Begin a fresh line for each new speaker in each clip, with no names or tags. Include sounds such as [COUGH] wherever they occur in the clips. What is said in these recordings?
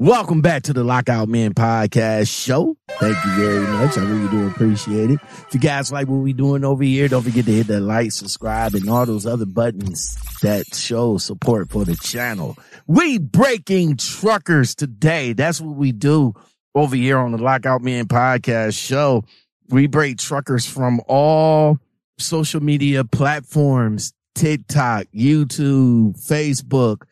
Welcome back to the Lockout Men podcast show. Thank you very much. I really do appreciate it. If you guys like what we're doing over here, don't forget to hit that like, subscribe, and all those other buttons that show support for the channel. We breaking truckers today. That's what we do over here on the Lockout Men podcast show. We break truckers from all social media platforms, TikTok, YouTube, Facebook,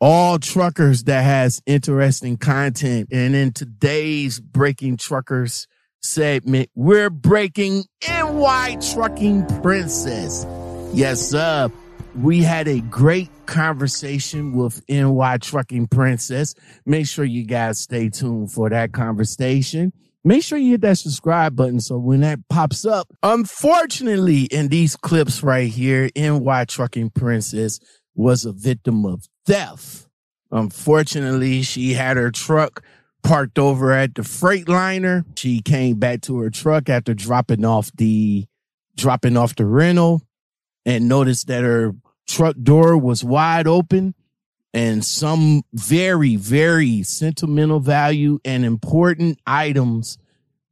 all truckers that has interesting content. And in today's Breaking Truckers segment, we're breaking NY Trucking Princess. Yes, sir. We had a great conversation with NY Trucking Princess. Make sure you guys stay tuned for that conversation. Make sure you hit that subscribe button so when that pops up, unfortunately, in these clips right here, NY Trucking Princess was a victim of theft. Unfortunately, she had her truck parked over at the Freightliner. She came back to her truck after dropping off the dropping off the rental and noticed that her truck door was wide open and some very very sentimental value and important items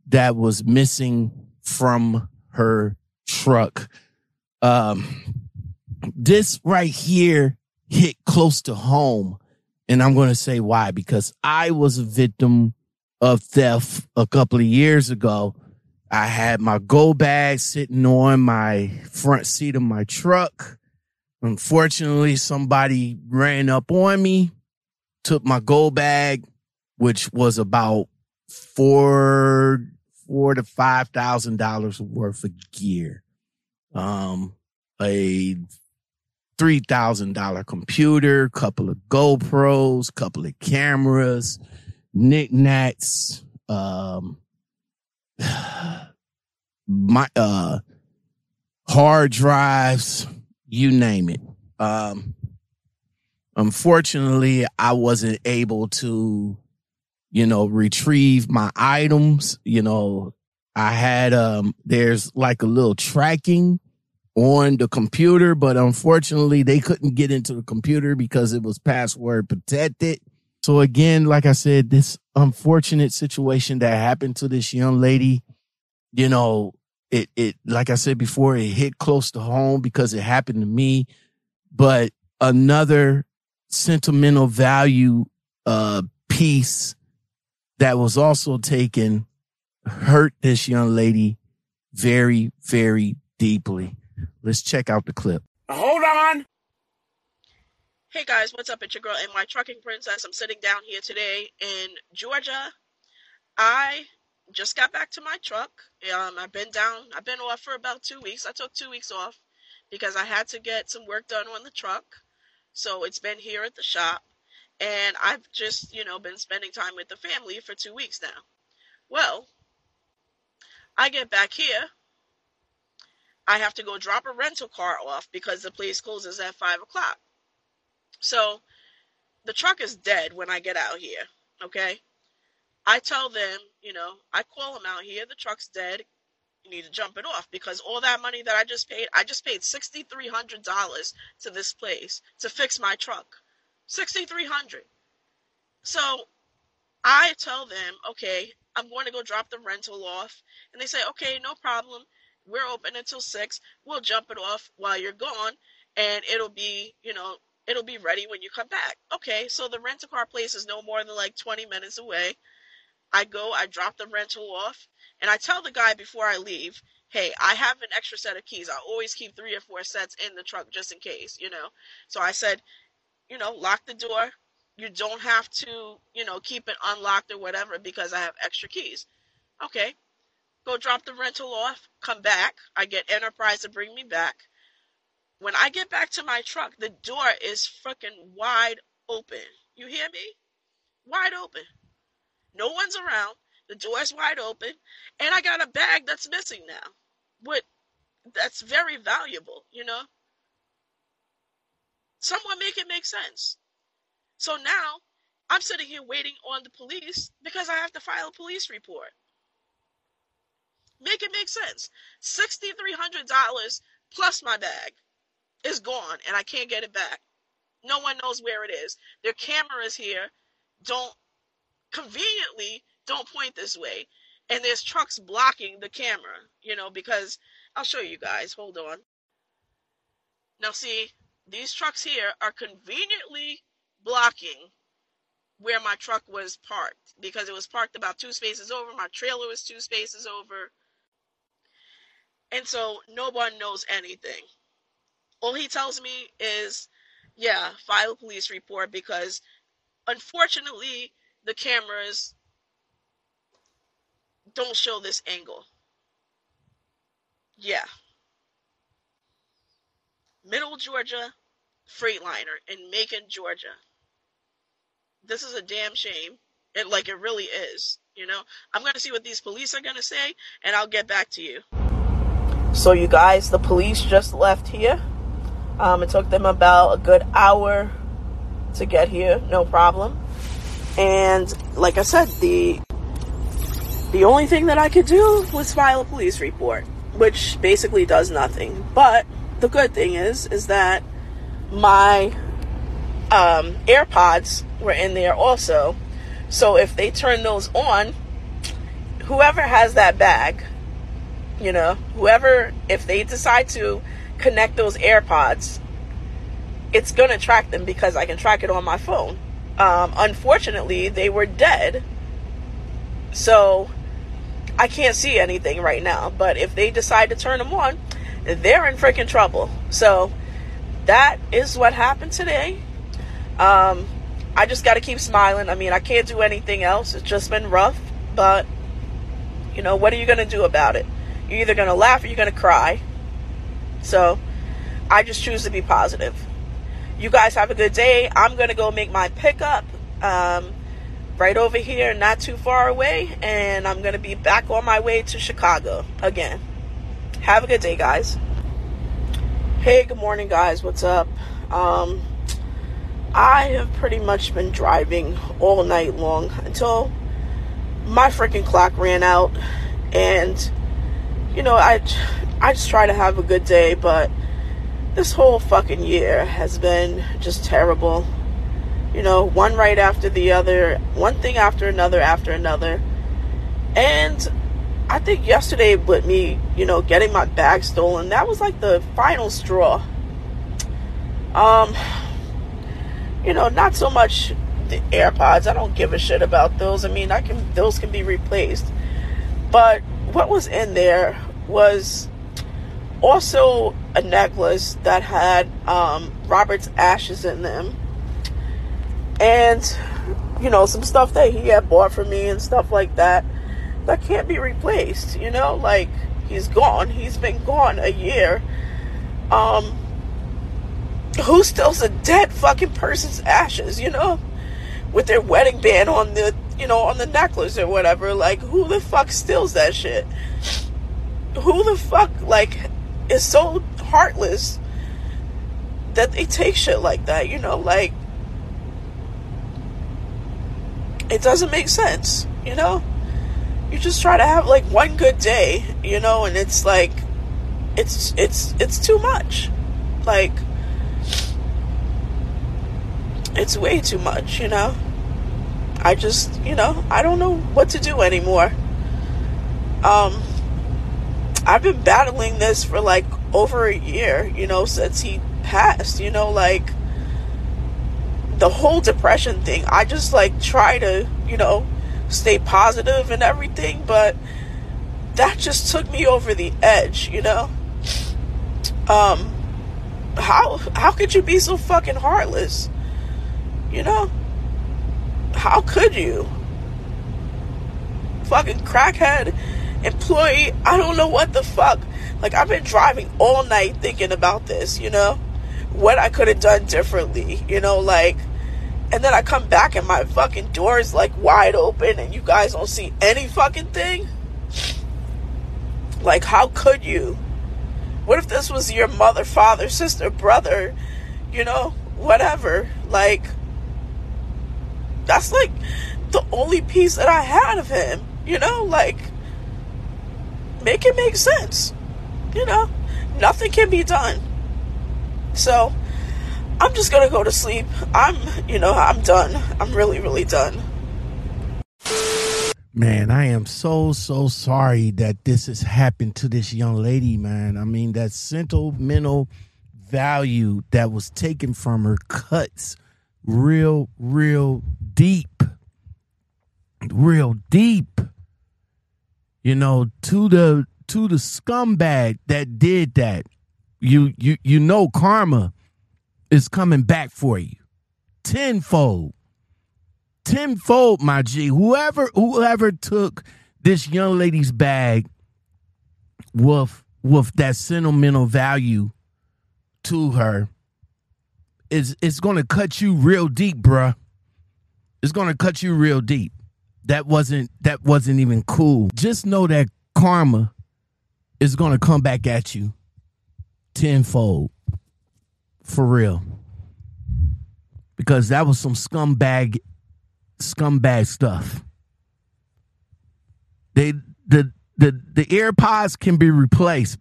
that was missing from her truck. Um this right here hit close to home. And I'm going to say why, because I was a victim of theft a couple of years ago. I had my go bag sitting on my front seat of my truck. Unfortunately, somebody ran up on me, took my go bag, which was about four, four to five thousand dollars worth of gear. Um, a three thousand dollar computer, couple of GoPros, couple of cameras, knickknacks, um, [SIGHS] my uh, hard drives, you name it. Um, unfortunately, I wasn't able to, you know, retrieve my items. You know, I had um, there's like a little tracking on the computer, but unfortunately they couldn't get into the computer because it was password protected. So again, like I said, this unfortunate situation that happened to this young lady, you know, it, it, like I said before, it hit close to home because it happened to me, but another sentimental value, uh, piece that was also taken hurt this young lady very, very deeply. Let's check out the clip.
Hold on.
Hey guys, what's up? It's your girl NY Trucking Princess. I'm sitting down here today in Georgia. I just got back to my truck. Um, I've been down, I've been off for about two weeks. I took two weeks off because I had to get some work done on the truck. So it's been here at the shop. And I've just, you know, been spending time with the family for two weeks now. Well, I get back here I have to go drop a rental car off because the place closes at five o'clock. So the truck is dead when I get out here. Okay. I tell them, you know, I call them out here, the truck's dead. You need to jump it off because all that money that I just paid, I just paid sixty three hundred dollars to this place to fix my truck. Sixty three hundred. So I tell them, okay, I'm going to go drop the rental off. And they say, okay, no problem we're open until six. We'll jump it off while you're gone, and it'll be, you know, it'll be ready when you come back. Okay, so the rental car place is no more than like 20 minutes away. I go, I drop the rental off, and I tell the guy before I leave, hey, I have an extra set of keys. I always keep three or four sets in the truck just in case, you know. So I said, you know, lock the door. You don't have to, you know, keep it unlocked or whatever because I have extra keys. Okay, go drop the rental off, come back. I get Enterprise to bring me back. When I get back to my truck, the door is freaking wide open. You hear me? Wide open. No one's around. The door's wide open. And I got a bag that's missing now. What that's very valuable, you know? Someone make it make sense. So now I'm sitting here waiting on the police because I have to file a police report. Make it make sense. $6,300 plus my bag is gone and I can't get it back. No one knows where it is. Their cameras here don't conveniently don't point this way. And there's trucks blocking the camera, you know, because I'll show you guys. Hold on. Now, see, these trucks here are conveniently blocking where my truck was parked because it was parked about two spaces over. My trailer was two spaces over. And so no one knows anything. All he tells me is, yeah, file a police report because unfortunately the cameras don't show this angle. Yeah. Middle Georgia Freightliner in Macon, Georgia. This is a damn shame. It like it really is. You know, I'm gonna see what these police are gonna say, and I'll get back to you. So, you guys, the police just left here. Um, it took them about a good hour to get here, no problem. And like I said, the the only thing that I could do was file a police report, which basically does nothing. But the good thing is, is that my um, AirPods were in there also. So if they turn those on, whoever has that bag, you know, whoever, if they decide to connect those AirPods, it's going to track them because I can track it on my phone. Um, unfortunately, they were dead. So I can't see anything right now. But if they decide to turn them on, they're in freaking trouble. So that is what happened today. Um, I just got to keep smiling. I mean, I can't do anything else. It's just been rough. But, you know, what are you going to do about it? You're either going to laugh or you're going to cry. So I just choose to be positive. You guys have a good day. I'm going to go make my pickup um, right over here, not too far away. And I'm going to be back on my way to Chicago again. Have a good day, guys. Hey, good morning, guys. What's up? Um, I have pretty much been driving all night long until my freaking clock ran out. And, you know, I, I just try to have a good day, but this whole fucking year has been just terrible. You know, one right after the other, one thing after another after another. And I think yesterday with me, you know, getting my bag stolen, that was like the final straw. Um, you know, not so much the AirPods. I don't give a shit about those. I mean, I can those can be replaced. But what was in there was also a necklace that had um, Robert's ashes in them, and you know some stuff that he had bought for me and stuff like that that can't be replaced. You know, like he's gone. He's been gone a year. Um, who steals a dead fucking person's ashes? You know, with their wedding band on the you know on the necklace or whatever. Like, who the fuck steals that shit? Who the fuck like is so heartless that they take shit like that? You know, like it doesn't make sense. You know you just try to have like one good day, you know, and it's like it's it's it's too much. Like it's way too much, you know. I just, you know, I don't know what to do anymore. Um I've been battling this for like over a year, you know, since he passed, you know, like the whole depression thing. I just like try to, you know, stay positive and everything, but that just took me over the edge, you know? Um how how could you be so fucking heartless? You know? How could you? Fucking crackhead employee, I don't know what the fuck. Like I've been driving all night thinking about this, you know? What I could have done differently, you know, like and then I come back and my fucking door is like wide open and you guys don't see any fucking thing? Like, how could you? What if this was your mother, father, sister, brother, you know, whatever? Like, that's like the only piece that I had of him, you know? Like, make it make sense, you know? Nothing can be done. So, I'm just gonna go to sleep. I'm, you know, I'm done. I'm really, really done.
Man, I am so, so sorry that this has happened to this young lady, man. I mean, that sentimental value that was taken from her cuts real, real deep. Real deep. You know, to the to the scumbag that did that. You you you know karma is coming back for you. Tenfold tenfold, my G. Whoever whoever took this young lady's bag with with that sentimental value to her is it's gonna cut you real deep, bruh. It's gonna cut you real deep. That wasn't that wasn't even cool. Just know that karma is gonna come back at you tenfold. For real. Because that was some scumbag scumbag stuff. They the the the AirPods can be replaced,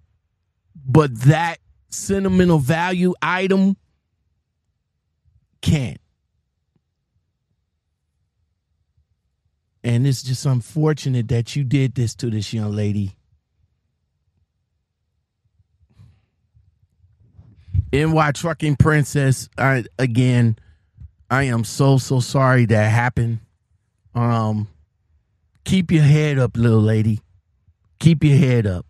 but that sentimental value item can't. And it's just unfortunate that you did this to this young lady. NY Trucking Princess, I, again, I am so so sorry that happened. Um, keep your head up, little lady. Keep your head up.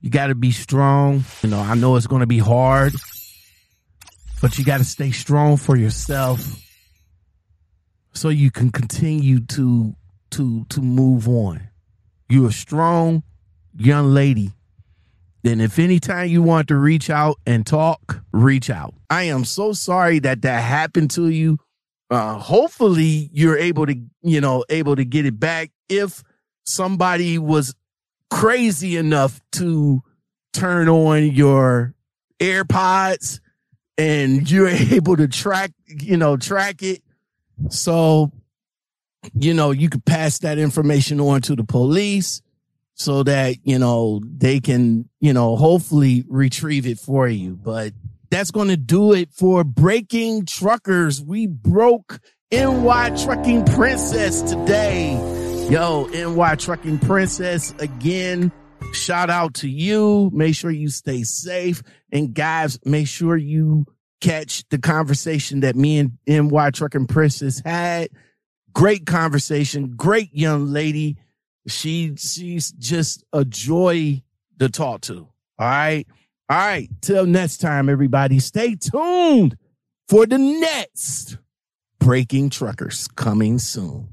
You got to be strong. You know, I know it's going to be hard, but you got to stay strong for yourself so you can continue to to to move on. You're a strong young lady then if anytime you want to reach out and talk, reach out. I am so sorry that that happened to you. Uh, hopefully you're able to, you know, able to get it back. If somebody was crazy enough to turn on your AirPods and you're [LAUGHS] able to track, you know, track it. So, you know, you could pass that information on to the police so that, you know, they can, you know, hopefully retrieve it for you. But that's going to do it for breaking truckers. We broke NY Trucking Princess today. Yo, NY Trucking Princess again. Shout out to you. Make sure you stay safe. And guys, make sure you catch the conversation that me and NY Trucking Princess had. Great conversation. Great young lady she she's just a joy to talk to. All right. All right. Till next time, everybody, stay tuned for the next Breaking Truckers coming soon.